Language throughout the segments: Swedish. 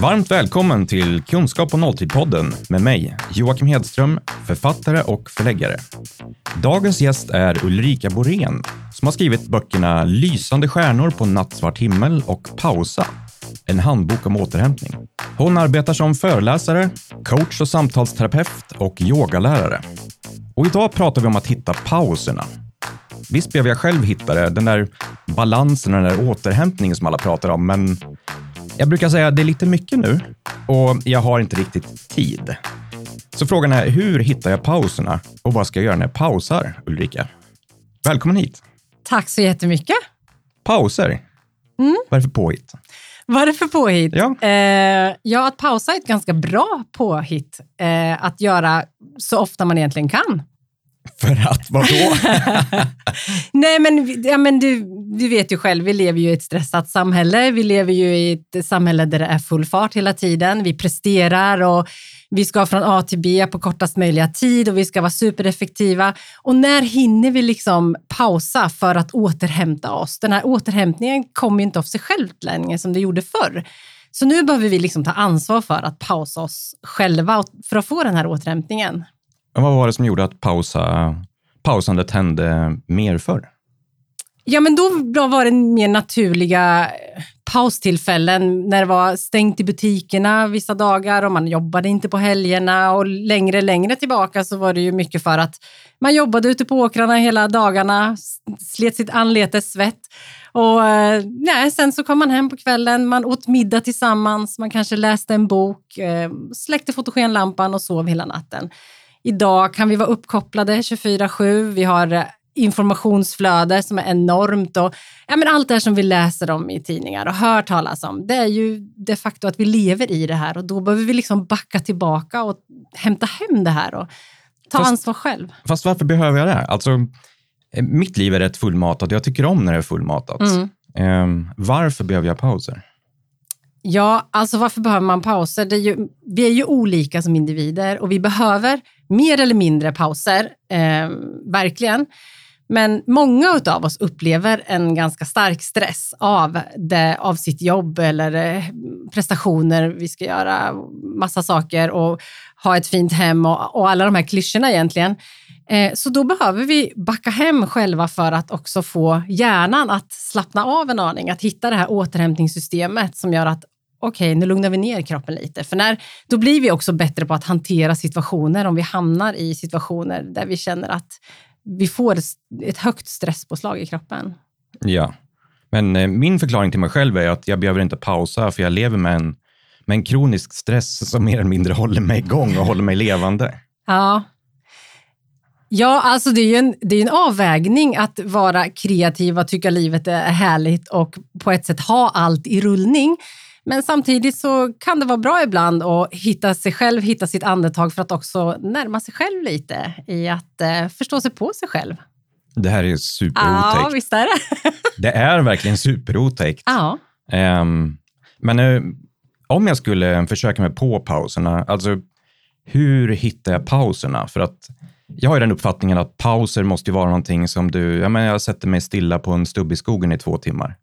Varmt välkommen till Kunskap och nolltid-podden med mig, Joakim Hedström, författare och förläggare. Dagens gäst är Ulrika Borén som har skrivit böckerna Lysande stjärnor på nattsvart himmel och Pausa, en handbok om återhämtning. Hon arbetar som föreläsare, coach och samtalsterapeut och yogalärare. Och idag pratar vi om att hitta pauserna. Visst blev jag själv hitta det, den där balansen och den där återhämtningen som alla pratar om, men jag brukar säga att det är lite mycket nu och jag har inte riktigt tid. Så frågan är, hur hittar jag pauserna och vad ska jag göra när jag pausar, Ulrika? Välkommen hit! Tack så jättemycket. Pauser, Mm. vad är det för påhitt? Vad är det för påhitt? Ja. Eh, ja, att pausa är ett ganska bra påhitt. Eh, att göra så ofta man egentligen kan. För att vadå? Nej, men, ja, men du, du vet ju själv, vi lever ju i ett stressat samhälle. Vi lever ju i ett samhälle där det är full fart hela tiden. Vi presterar och vi ska från A till B på kortast möjliga tid och vi ska vara supereffektiva. Och när hinner vi liksom pausa för att återhämta oss? Den här återhämtningen kommer ju inte av sig själv längre som det gjorde förr. Så nu behöver vi liksom ta ansvar för att pausa oss själva för att få den här återhämtningen vad var det som gjorde att pausa, pausandet hände mer förr? Ja, men då var det mer naturliga eh, paustillfällen när det var stängt i butikerna vissa dagar och man jobbade inte på helgerna och längre, längre tillbaka så var det ju mycket för att man jobbade ute på åkrarna hela dagarna, slet sitt anletes svett och eh, nej, sen så kom man hem på kvällen, man åt middag tillsammans, man kanske läste en bok, eh, släckte fotogenlampan och sov hela natten. Idag kan vi vara uppkopplade 24-7. Vi har eh, informationsflöde som är enormt och ja, men allt det här som vi läser om i tidningar och hör talas om. Det är ju de facto att vi lever i det här och då behöver vi liksom backa tillbaka och hämta hem det här och ta Fast- ansvar själv. Fast varför behöver jag det? Alltså, eh, mitt liv är rätt fullmatat. Jag tycker om när det är fullmatat. Mm. Ehm, varför behöver jag pauser? Ja, alltså varför behöver man pauser? Det är ju, vi är ju olika som individer och vi behöver mer eller mindre pauser, eh, verkligen. Men många av oss upplever en ganska stark stress av, det, av sitt jobb eller eh, prestationer. Vi ska göra massa saker och ha ett fint hem och, och alla de här klyschorna egentligen. Eh, så då behöver vi backa hem själva för att också få hjärnan att slappna av en aning, att hitta det här återhämtningssystemet som gör att okej, nu lugnar vi ner kroppen lite. För när, då blir vi också bättre på att hantera situationer om vi hamnar i situationer där vi känner att vi får ett- högt stresspåslag i kroppen. Ja, men eh, min förklaring till mig själv är att jag behöver inte pausa för jag lever med en, med en kronisk stress som mer eller mindre håller mig igång och håller mig levande. Ja. Ja, alltså det är ju en, det är en avvägning att vara kreativ och tycka livet är härligt och på ett sätt ha allt i rullning. Men samtidigt så kan det vara bra ibland att hitta sig själv, hitta sitt andetag för att också närma sig själv lite i att eh, förstå sig på sig själv. Det här är Ja, superotäckt. visst är det. Det är verkligen superotäckt. Ja. Ehm, men eh, om jag skulle försöka mig på pauserna, alltså hur hittar jag pauserna? För att jag har ju den uppfattningen att pauser måste vara någonting som du, ja men jag sätter mig stilla på en stubb i skogen i två timmar.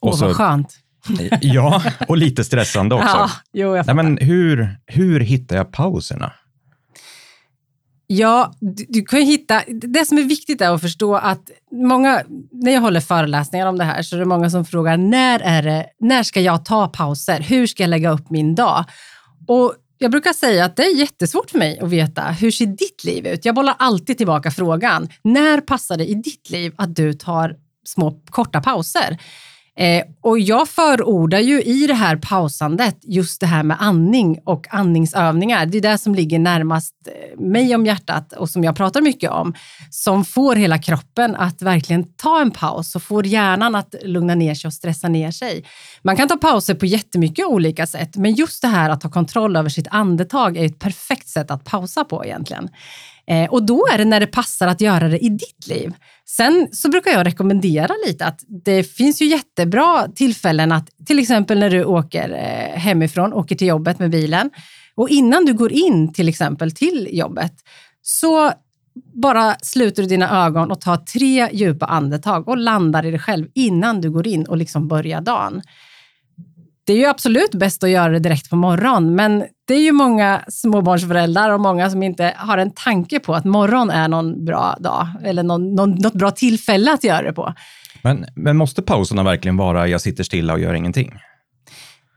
Åh, så- vad skönt. Ja, och lite stressande också. Ja, jo, jag Nej, men hur, hur hittar jag pauserna? Ja, du, du kan hitta... Det som är viktigt är att förstå att många, när jag håller föreläsningar om det här så är det många som frågar när, är det, när ska jag ta pauser? Hur ska jag lägga upp min dag? Och jag brukar säga att det är jättesvårt för mig att veta hur ser ditt liv ut? Jag bollar alltid tillbaka frågan. När passar det i ditt liv att du tar små korta pauser? Eh, och jag förordar ju i det här pausandet just det här med andning och andningsövningar. Det är det som ligger närmast eh, mig om hjärtat och som jag pratar mycket om. Som får hela kroppen att verkligen ta en paus och får hjärnan att lugna ner sig och stressa ner sig. Man kan ta pauser på jättemycket olika sätt, men just det här att ta kontroll över sitt andetag är ett perfekt sätt att pausa på egentligen. Eh, och då är det när det passar att göra det i ditt liv. Sen så brukar jag rekommendera lite att det finns ju jättebra tillfällen att till exempel när du åker eh, hemifrån, åker till jobbet med bilen och innan du går in till exempel till jobbet så bara sluter du dina ögon och tar tre djupa andetag och landar i dig själv innan du går in och liksom börjar dagen. det är ju absolut bäst att göra det direkt på morgonen, men det är ju många småbarnsföräldrar och många som inte har en tanke på att morgon är någon bra dag eller någon, någon, något bra tillfälle att göra det på. Men, men måste pauserna verkligen vara jag sitter stilla och gör ingenting?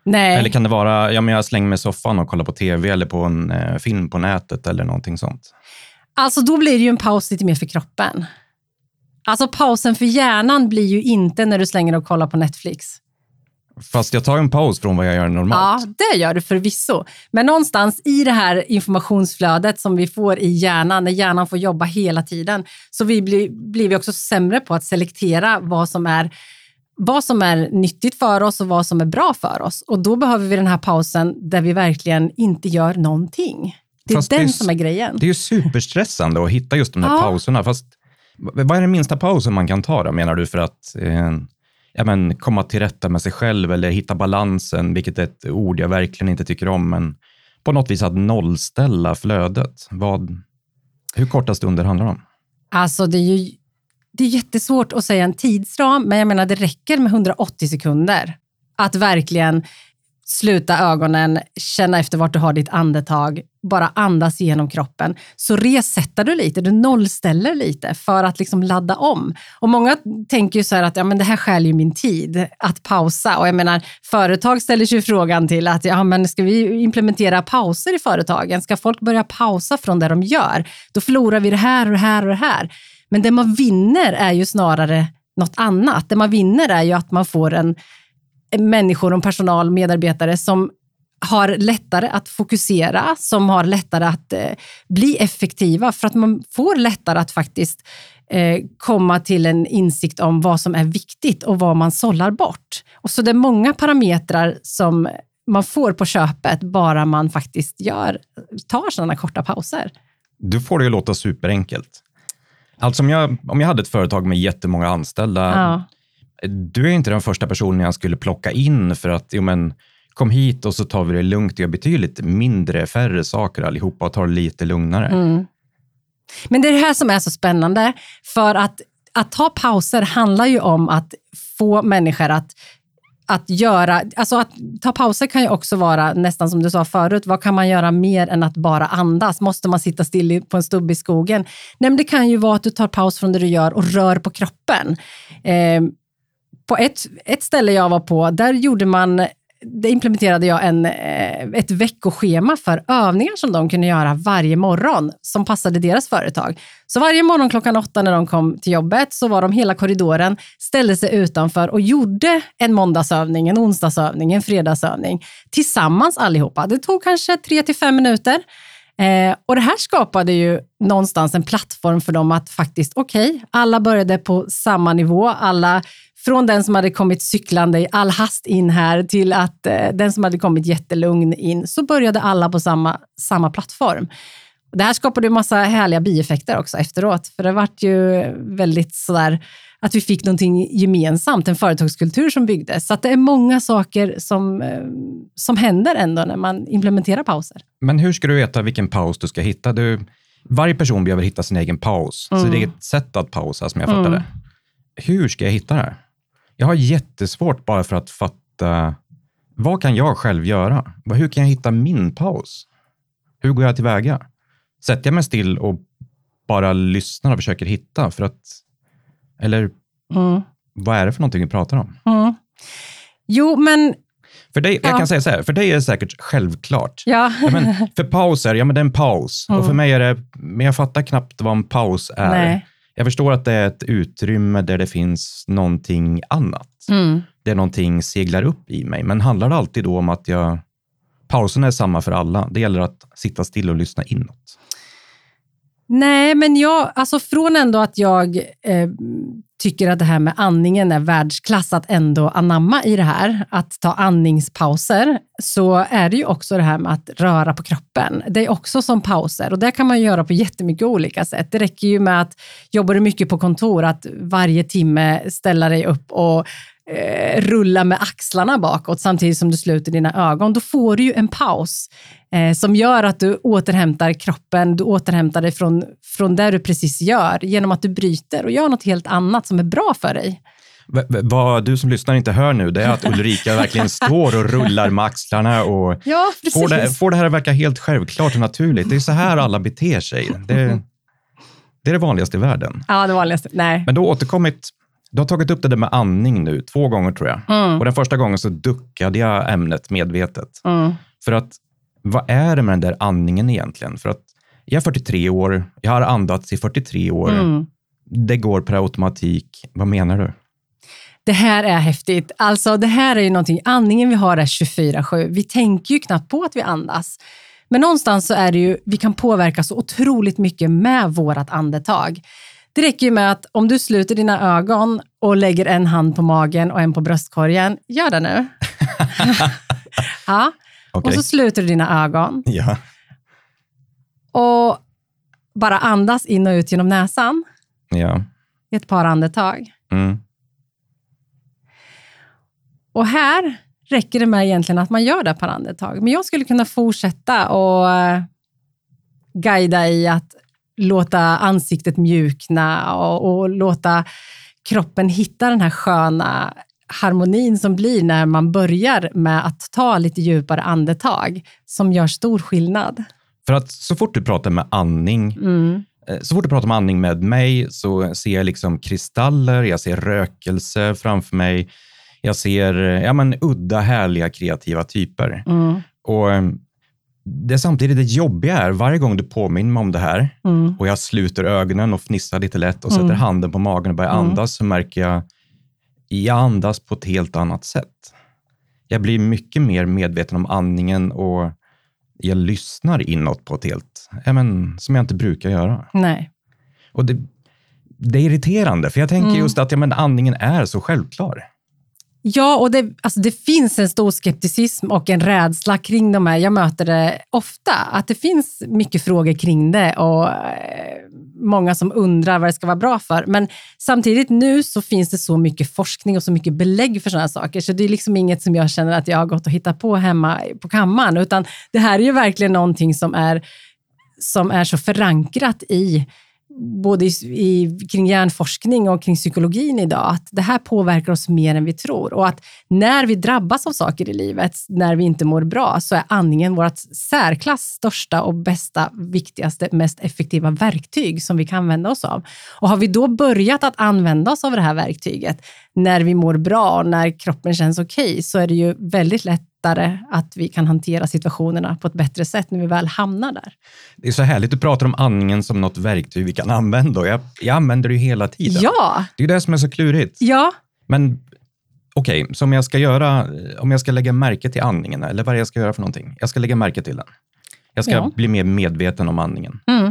Nej. Eller kan det vara ja, men jag slänger mig i soffan och kollar på tv eller på en eh, film på nätet eller någonting sånt? Alltså då blir det ju en paus lite mer för kroppen. Alltså pausen för hjärnan blir ju inte när du slänger och kollar på Netflix. Fast jag tar en paus från vad jag gör normalt. Ja, det gör du förvisso. Men någonstans i det här informationsflödet som vi får i hjärnan, när hjärnan får jobba hela tiden, så vi blir, blir vi också sämre på att selektera vad som är vad som är nyttigt för oss och vad som är bra för oss. Och då behöver vi den här pausen där vi verkligen inte gör någonting. Det är Fast den det är som är grejen. Det är ju superstressande att hitta just de här Ja. pauserna. Fast vad är den minsta pausen man kan ta då, menar du, för att eh, ja, men, komma till rätta med sig själv eller hitta balansen, vilket är ett ord jag verkligen inte tycker om, men på något vis att nollställa flödet. Vad, hur korta stunder handlar det om? Alltså det är ju det är jättesvårt att säga en tidsram, men jag menar det räcker med 180 sekunder. Att verkligen sluta ögonen, känna efter vart du har ditt andetag, bara andas genom kroppen. Så resätter du lite, du nollställer lite för att liksom ladda om. Och Många tänker ju så här att ja, men det här stjäl ju min tid att pausa. Och jag menar, företag ställer sig frågan till att ja, men ska vi implementera pauser i företagen? Ska folk börja pausa från det de gör? Då förlorar vi det här och det här och det här. Men det man vinner är ju snarare något annat. Det man vinner är ju att man får en människor, och personal, medarbetare som har lättare att fokusera, som har lättare att eh, bli effektiva för att man får lättare att faktiskt eh, komma till en insikt om vad som är viktigt och vad man sållar bort. Och så det är många parametrar som man får på köpet bara man faktiskt gör, tar sådana korta pauser. Du får det ju låta superenkelt. Alltså om jag, om jag hade ett företag med jättemånga anställda, Ja du är inte den första personen jag skulle plocka in för att, jo men, kom hit och så tar vi det lugnt Jag gör betydligt mindre, färre saker allihopa och tar det lite lugnare. Mm. Men det är det här som är så spännande, för att, att ta pauser handlar ju om att få människor att att göra, alltså att ta pauser kan ju också vara nästan som du sa förut, vad kan man göra mer än att bara andas? Måste man sitta still på en stubb i skogen? Nej, men det kan ju vara att du tar paus från det du gör och rör på kroppen. Eh, på ett, ett ställe jag var på, där gjorde man det implementerade jag en, eh, ett veckoschema för övningar som de kunde göra varje morgon som passade deras företag. Så varje morgon klockan åtta när de kom till jobbet så var de hela korridoren, ställde sig utanför och gjorde en måndagsövning, en onsdagsövning, en fredagsövning tillsammans allihopa. Det tog kanske tre till fem minuter. Eh, och Det här skapade ju någonstans en plattform för dem att faktiskt, okej, alla började på samma nivå. Alla, från den som hade kommit cyklande i all hast in här till att eh, den som hade kommit jättelugn in, så började alla på samma, samma plattform. Det här skapade ju massa härliga bieffekter också efteråt, för det vart ju väldigt sådär att vi fick någonting gemensamt, en företagskultur som byggdes. Så det är många saker som, eh, som händer ändå när man implementerar pauser. Men hur ska du veta vilken paus du ska hitta? Du, varje person behöver hitta sin egen paus, Mm. sitt eget sätt att pausa som jag fattar det. Hur ska jag hitta det här? Jag har jättesvårt bara för att fatta, vad kan jag själv göra? Hur kan jag hitta min paus? Hur går jag tillväga? Sätter jag mig still och bara lyssnar och försöker hitta för att, eller Mm. vad är det för någonting vi pratar om? Mm. Jo, men För dig, jag Ja. kan säga så här, för dig är det säkert självklart. ja. Ja, men för pauser, ja men det är en paus. Och för mig är det, men jag fattar knappt vad en paus är. Nej. Jag förstår att det är ett utrymme där det finns någonting annat. Mm. Där någonting seglar upp i mig. Men handlar det alltid då om att jag, pauserna är samma för alla. Det gäller att sitta still och lyssna inåt. Nej, men jag, alltså från ändå att jag eh, tycker att det här med andningen är världsklass, att ändå anamma i det här, att ta andningspauser, så är det ju också det här med att röra på kroppen. Det är också som pauser och det kan man göra på jättemycket olika sätt. Det räcker ju med att jobbar du mycket på kontor, att varje timme ställa dig upp och eh, rulla med axlarna bakåt samtidigt som du sluter dina ögon. Då får du ju en paus eh, som gör att du återhämtar kroppen, du återhämtar dig från, från det du precis gör genom att du bryter och gör något helt annat som är bra för dig. V- vad du som lyssnar inte hör nu, det är att Ulrika verkligen står och rullar med axlarna och Ja, får det, får det här att verka helt självklart och naturligt. Det är så här alla beter sig. Det, det är det vanligaste i världen. Ja, det vanligaste. Nej. Men har återkommit, du har tagit upp det där med andning nu två gånger tror jag. Mm. Och den första gången så duckade jag ämnet medvetet. Mm. För att, vad är det med den där andningen egentligen? För att jag är 43 år, jag har andats i 43 år. Mm. Det går per automatik. Vad menar du? Det här är häftigt. Alltså, det här är ju någonting, andningen vi har är 24-7. Vi tänker ju knappt på att vi andas. Men någonstans så är det ju, vi kan påverka så otroligt mycket med vårt andetag. Det räcker ju med att om du sluter dina ögon och lägger en hand på magen och en på bröstkorgen, gör det nu. ja. Okej. Och så sluter du dina ögon Ja. och bara andas in och ut genom näsan ja. i ett par andetag. Mm. Och här räcker det med egentligen att man gör det per andetag. Men jag skulle kunna fortsätta och eh, guida i att låta ansiktet mjukna och, och låta kroppen hitta den här sköna harmonin som blir när man börjar med att ta lite djupare andetag som gör stor skillnad. För att så fort du pratar med andning, Mm. eh, så fort du pratar med andning med mig så ser jag liksom kristaller, jag ser rökelse framför mig. Jag ser eh, ja, men, udda, härliga, kreativa typer. Mm. Och eh, det är samtidigt det jobbiga är, varje gång du påminner mig om det här Mm. och jag sluter ögonen och fnissar lite lätt och sätter Mm. handen på magen och börjar Mm. andas så märker jag, jag andas på ett helt annat sätt. Jag blir mycket mer medveten om andningen och jag lyssnar inåt på ett helt, ja, men, som jag inte brukar göra. Nej. Och det, det är irriterande, för jag tänker Mm. just att ja, men, andningen är så självklar. Ja, och det, alltså det finns en stor skepticism och en rädsla kring de här. Jag möter det ofta, att det finns mycket frågor kring det och eh, många som undrar vad det ska vara bra för. Men samtidigt nu så finns det så mycket forskning och så mycket belägg för sådana saker, så det är liksom inget som jag känner att jag har gått och hittat på hemma på kammaren, utan det här är ju verkligen någonting som är, som är så förankrat i både i, i, kring hjärnforskning och kring psykologin idag, att det här påverkar oss mer än vi tror. Och att när vi drabbas av saker i livet, när vi inte mår bra, så är andningen vårt särklass största och bästa, viktigaste, mest effektiva verktyg som vi kan använda oss av. Och har vi då börjat att använda oss av det här verktyget när vi mår bra när kroppen känns okej, så är det ju väldigt lättare att vi kan hantera situationerna på ett bättre sätt när vi väl hamnar där. Det är så härligt, du pratar om andningen som något verktyg vi kan använda jag, jag använder det ju hela tiden. Ja, Det är det som är så klurigt. ja, Men okej, så om jag ska göra, om jag ska lägga märke till andningen, eller vad är det jag ska göra för någonting? Jag ska lägga märke till den. Jag ska Ja. bli mer medveten om andningen. mm.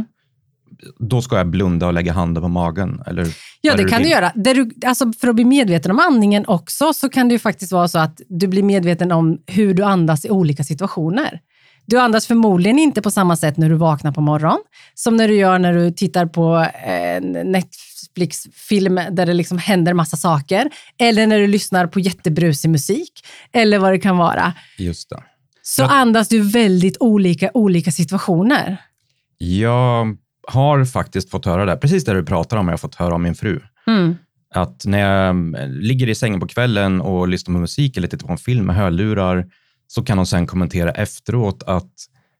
Då ska jag blunda och lägga handen på magen, eller? Ja, det kan du vill? göra. Du, alltså för att bli medveten om andningen också, så kan det ju faktiskt vara så att du blir medveten om hur du andas i olika situationer. Du andas förmodligen inte på samma sätt när du vaknar på morgonen, som när du gör när du tittar på en Netflix-film där det liksom händer massa saker, eller när du lyssnar på jättebrusig musik, eller vad det kan vara. Just det. Så Ja. andas du väldigt olika olika situationer. Jag har faktiskt fått höra det, precis det du pratar om, har jag fått höra av min fru. Mm. Att när jag eh, ligger i sängen på kvällen och lyssnar på musik eller tittar på en film med hörlurar, så kan hon sen kommentera efteråt att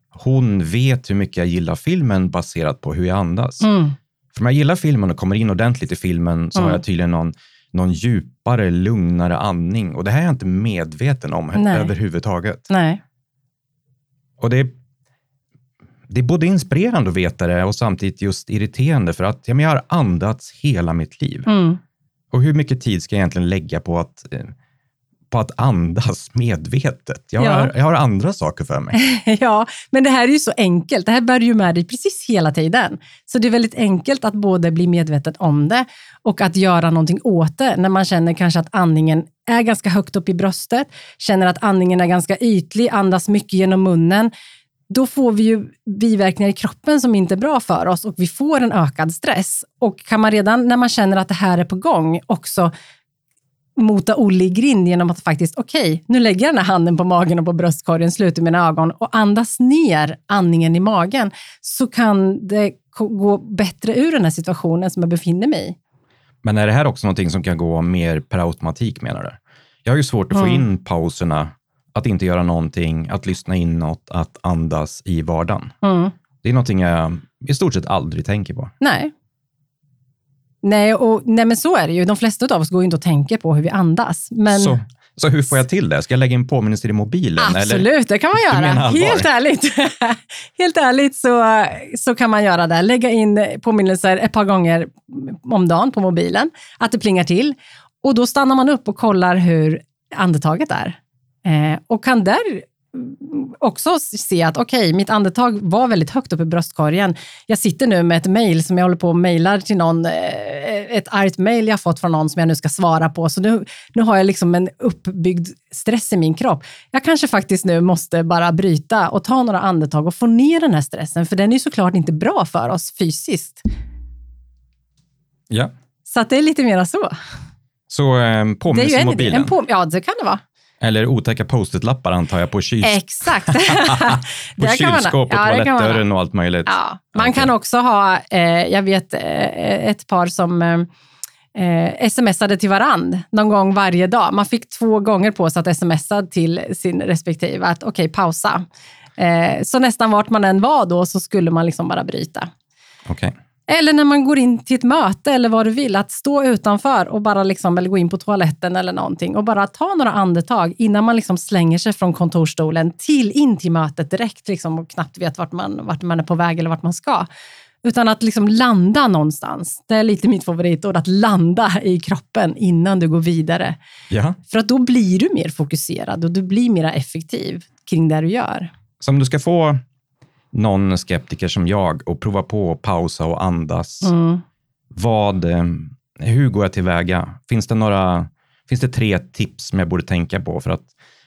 hon vet hur mycket jag gillar filmen baserat på hur jag andas. Mm. För om jag gillar filmen och kommer in ordentligt i filmen så Mm. har jag tydligen någon, någon djupare, lugnare andning. Och det här är jag inte medveten om Nej. överhuvudtaget. Nej. Och det, det är både inspirerande att veta det och samtidigt just irriterande för att ja, men jag har andats hela mitt liv. Mm. Och hur mycket tid ska jag egentligen lägga på att, eh, på att andas medvetet? Jag har, Ja. jag har andra saker för mig. Ja, men det här är ju så enkelt. Det här bär du med dig precis hela tiden. Så det är väldigt enkelt att både bli medveten om det och att göra någonting åt det när man känner kanske att andningen är ganska högt upp i bröstet, känner att andningen är ganska ytlig, andas mycket genom munnen. Då får vi ju biverkningar i kroppen som inte är bra för oss och vi får en ökad stress. Och kan man redan när man känner att det här är på gång också mota Olle i grind genom att faktiskt, okej, nu lägger jag den här handen på magen och på bröstkorgen, sluter mina ögon och andas ner andningen i magen, så kan det gå bättre ur den här situationen som jag befinner mig i. Men är det här också någonting som kan gå mer per automatik menar du? Jag har ju svårt att få Mm. in pauserna, att inte göra någonting, att lyssna inåt, att andas i vardagen. Mm. Det är någonting jag i stort sett aldrig tänker på. Nej. Nej, och, nej, men så är det ju. De flesta av oss går ju inte och tänker på hur vi andas. Men Så, så hur får jag till det? Ska jag lägga in påminnelser i mobilen? absolut, Eller? det kan man göra. Helt ärligt. Helt ärligt så, så kan man göra det. Lägga in påminnelser ett par gånger om dagen på mobilen, att det plingar till. Och då stannar man upp och kollar hur andetaget är. Eh, och kan där också se att okej, mitt andetag var väldigt högt upp i bröstkorgen. Jag sitter nu med ett mejl som jag håller på och mejlar till någon, eh, ett argt mejl jag fått från någon som jag nu ska svara på. Så nu, nu har jag liksom en uppbyggd stress i min kropp. Jag kanske faktiskt nu måste bara bryta och ta några andetag och få ner den här stressen, för den är såklart inte bra för oss fysiskt. Ja. Så det är lite mera så. Så eh, påminnelser i en, mobilen? en på, ja, det kan det vara. Eller otäcka post-it-lappar antar jag på, kyl, Exakt. på kylskåp och ja, toalettdörren och allt möjligt. Ja, man Okej. kan också ha, eh, jag vet eh, ett par som eh, eh, smsade till varand någon gång varje dag. Man fick två gånger på sig att smsa till sin respektive att okej, pausa. Eh, så nästan vart man än var då så skulle man liksom bara bryta. Okej. Eller när man går in till ett möte eller vad du vill, att stå utanför och bara liksom, eller gå in på toaletten eller någonting och bara ta några andetag innan man liksom slänger sig från kontorstolen till in till mötet direkt liksom, och knappt vet vart man, vart man är på väg eller vart man ska. Utan att liksom landa någonstans. Det är lite mitt favoritord, att landa i kroppen innan du går vidare. Ja. För att då blir du mer fokuserad och du blir mer effektiv kring det du gör. Så om du ska få någon skeptiker som jag att prova på att pausa och andas, Mm. vad, eh, hur går jag tillväga? Finns det, några, finns det tre tips som jag borde tänka på? För att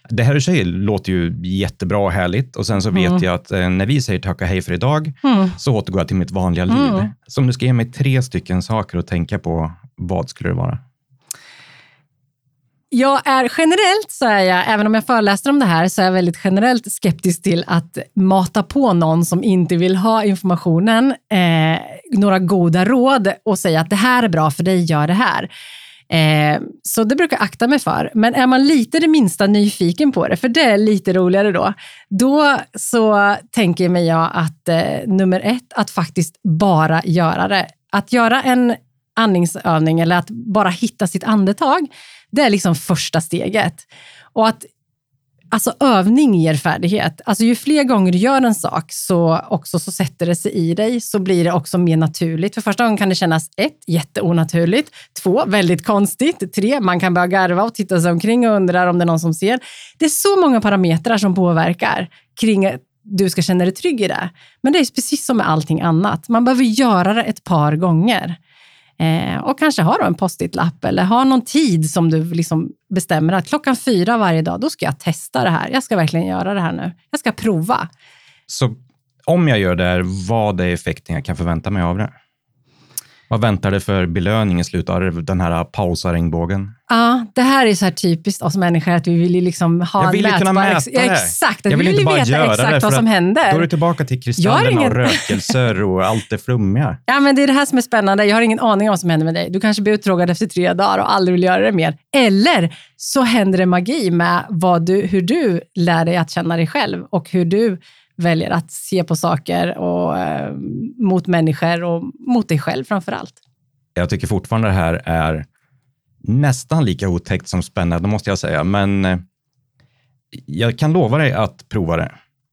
det här du säger låter ju jättebra och härligt och sen så vet Mm. jag att eh, när vi säger tack och hej för idag Mm. så återgår jag till mitt vanliga liv. Mm. Så om du ska ge mig tre stycken saker att tänka på, vad skulle det vara? Jag är generellt, så är jag, även om jag föreläser om det här, så är jag väldigt generellt skeptisk till att mata på någon som inte vill ha informationen eh, några goda råd och säga att det här är bra för dig, gör det här. Eh, så det brukar jag akta mig för. Men är man lite det minsta nyfiken på det, för det är lite roligare då, då så tänker mig jag att eh, nummer ett, att faktiskt bara göra det. Att göra en andningsövning eller att bara hitta sitt andetag, det är liksom första steget. Och att Alltså övning ger färdighet. Alltså ju fler gånger du gör en sak så, också så sätter det sig i dig, så blir det också mer naturligt. För första gången kan det kännas ett, jätteonaturligt. Två, väldigt konstigt. Tre, man kan börja garva och titta sig omkring och undra om det är någon som ser. Det är så många parametrar som påverkar kring att du ska känna dig trygg i det. Men det är precis som med allting annat. Man behöver göra det ett par gånger. Eh, och kanske ha då en post-it-lapp eller ha någon tid som du liksom bestämmer att klockan fyra varje dag, då ska jag testa det här. Jag ska verkligen göra det här nu. Jag ska prova. Så om jag gör det här, vad är effekten jag kan förvänta mig av det? Vad väntar det för belöning i slutet av den här pausa regnbågen? Ja, det här är så här typiskt oss människor, att vi vill ju liksom ha Jag vill en kunna mätbar... mäta ja, det. Exakt, att Jag vi vill vill inte bara veta exakt vad som händer. Då är du tillbaka till kristallerna ingen- och rökelser och allt det flummiga. Ja, men det är det här som är spännande. Jag har ingen aning om vad som händer med dig. Du kanske blir uttråkad efter tre dagar och aldrig vill göra det mer. Eller så händer det magi med vad du, hur du lär dig att känna dig själv och hur du väljer att se på saker och, eh, mot människor och mot dig själv framför allt. Jag tycker fortfarande det här är nästan lika otäckt som spännande, måste jag säga. Men eh, jag kan lova dig att prova det.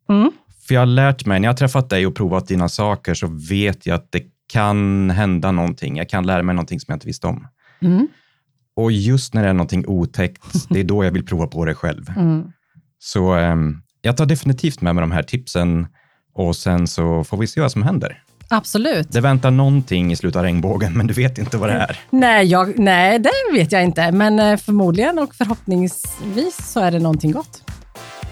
Mm. För jag har lärt mig, när jag har träffat dig och provat dina saker så vet jag att det kan hända någonting. Jag kan lära mig någonting som jag inte visste om. Mm. Och just när det är någonting otäckt, det är då jag vill prova på det själv. Mm. Så ehm, jag tar definitivt med mig de här tipsen och sen så får vi se vad som händer. Absolut. Det väntar någonting i slutet av regnbågen, men du vet inte vad det är. Nej, jag, nej, det vet jag inte. Men eh, förmodligen och förhoppningsvis så är det någonting gott.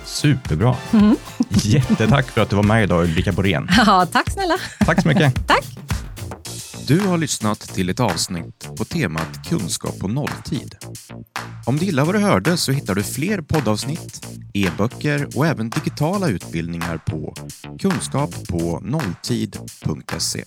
Superbra. Mm. Jättetack för att du var med idag, Ulrika Borén. Ja, tack snälla. Tack så mycket. Tack. Du har lyssnat till ett avsnitt på temat Kunskap på nolltid. Om du gillar vad du hörde så hittar du fler poddavsnitt, e-böcker och även digitala utbildningar på kunskappånolltid.se.